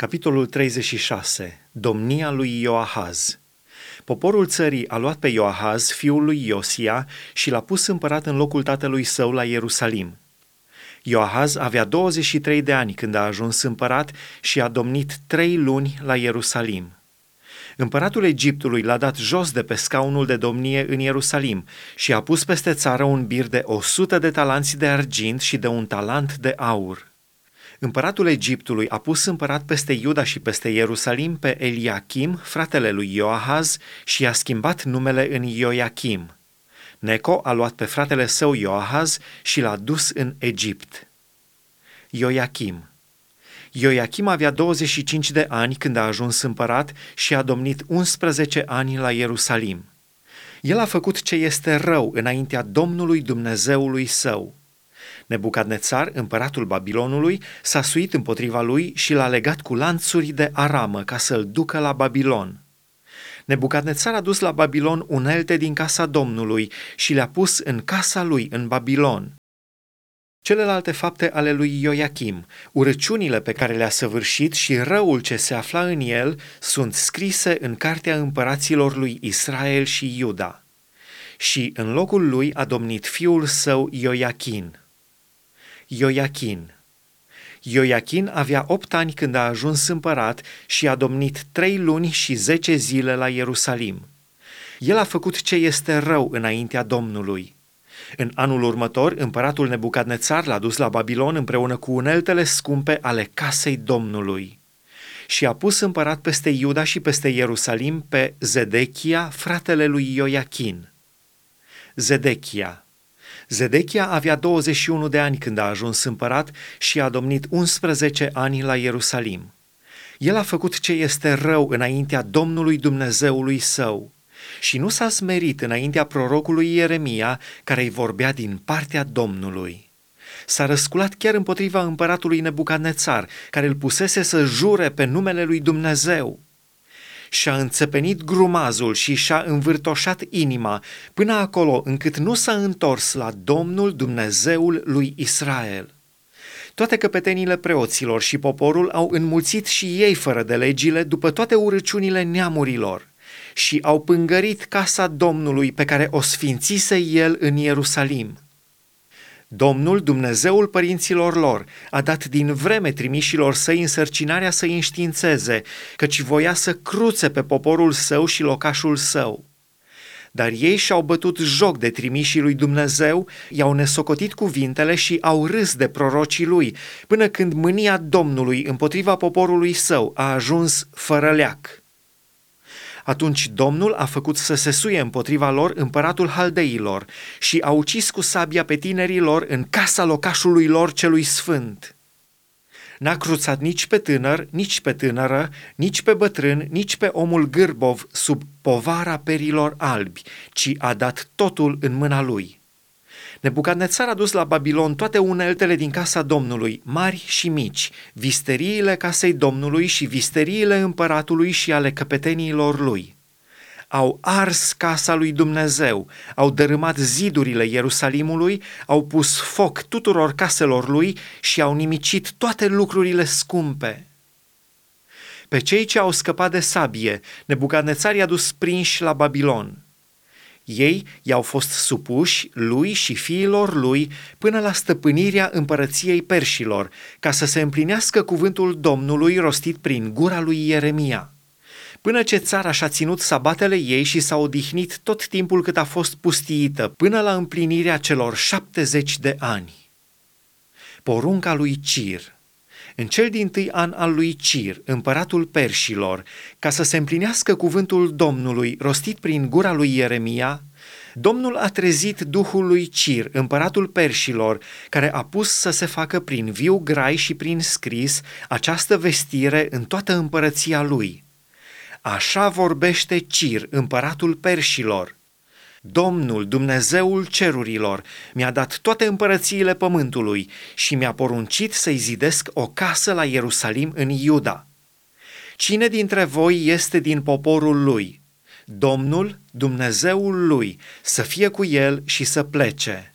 Capitolul 36. Domnia lui Ioahaz. Poporul țării a luat pe Ioahaz, fiul lui Iosia, și l-a pus împărat în locul tatălui său la Ierusalim. Ioahaz avea 23 de ani când a ajuns împărat și a domnit trei luni la Ierusalim. Împăratul Egiptului l-a dat jos de pe scaunul de domnie în Ierusalim și a pus peste țară un bir de 100 de talanți de argint și de un talant de aur. Împăratul Egiptului a pus împărat peste Iuda și peste Ierusalim pe Eliachim, fratele lui Ioahaz, și i-a schimbat numele în Ioachim. Neco a luat pe fratele său Ioahaz și l-a dus în Egipt. Ioachim Ioachim avea 25 de ani când a ajuns împărat și a domnit 11 ani la Ierusalim. El a făcut ce este rău înaintea Domnului Dumnezeului său – Nebucadnețar, împăratul Babilonului, s-a suit împotriva lui și l-a legat cu lanțuri de aramă ca să-l ducă la Babilon. Nebucadnețar a dus la Babilon unelte din casa Domnului și le-a pus în casa lui în Babilon. Celelalte fapte ale lui Ioachim, urăciunile pe care le-a săvârșit și răul ce se afla în el, sunt scrise în cartea împăraților lui Israel și Iuda. Și în locul lui a domnit fiul său Ioachin. Ioiachin. Ioiachin avea opt ani când a ajuns împărat și a domnit trei luni și zece zile la Ierusalim. El a făcut ce este rău înaintea Domnului. În anul următor, împăratul Nebucadnețar l-a dus la Babilon împreună cu uneltele scumpe ale casei Domnului și a pus împărat peste Iuda și peste Ierusalim pe Zedechia, fratele lui Ioiachin. Zedechia, Zedechia avea 21 de ani când a ajuns împărat și a domnit 11 ani la Ierusalim. El a făcut ce este rău înaintea Domnului Dumnezeului său și nu s-a smerit înaintea prorocului Ieremia, care îi vorbea din partea Domnului. S-a răsculat chiar împotriva împăratului Nebucadnețar, care îl pusese să jure pe numele lui Dumnezeu și-a înțepenit grumazul și și-a învârtoșat inima până acolo încât nu s-a întors la Domnul Dumnezeul lui Israel. Toate căpetenile preoților și poporul au înmulțit și ei fără de legile după toate urăciunile neamurilor și au pângărit casa Domnului pe care o sfințise el în Ierusalim – Domnul, Dumnezeul părinților lor, a dat din vreme trimișilor săi însărcinarea să-i înștiințeze, căci voia să cruțe pe poporul său și locașul său. Dar ei și-au bătut joc de trimișii lui Dumnezeu, i-au nesocotit cuvintele și au râs de prorocii lui, până când mânia Domnului împotriva poporului său a ajuns fără leac. Atunci Domnul a făcut să se suie împotriva lor împăratul haldeilor și a ucis cu sabia pe tinerii lor în casa locașului lor celui sfânt. N-a cruțat nici pe tânăr, nici pe tânără, nici pe bătrân, nici pe omul gârbov sub povara perilor albi, ci a dat totul în mâna lui. Nebucadnețar a dus la Babilon toate uneltele din casa Domnului, mari și mici, visteriile casei Domnului și visteriile împăratului și ale căpeteniilor lui. Au ars casa lui Dumnezeu, au dărâmat zidurile Ierusalimului, au pus foc tuturor caselor lui și au nimicit toate lucrurile scumpe. Pe cei ce au scăpat de sabie, Nebucadnețar i-a dus prinși la Babilon – ei i-au fost supuși lui și fiilor lui până la stăpânirea împărăției perșilor, ca să se împlinească cuvântul Domnului rostit prin gura lui Ieremia. Până ce țara și-a ținut sabatele ei și s-a odihnit tot timpul cât a fost pustiită, până la împlinirea celor șaptezeci de ani. Porunca lui Cir – în cel din tâi an al lui Cir, împăratul perșilor, ca să se împlinească cuvântul Domnului rostit prin gura lui Ieremia, Domnul a trezit duhul lui Cir, împăratul perșilor, care a pus să se facă prin viu grai și prin scris această vestire în toată împărăția lui. Așa vorbește Cir, împăratul perșilor – Domnul, Dumnezeul cerurilor, mi-a dat toate împărățiile pământului și mi-a poruncit să-i zidesc o casă la Ierusalim în Iuda. Cine dintre voi este din poporul lui? Domnul, Dumnezeul lui, să fie cu el și să plece.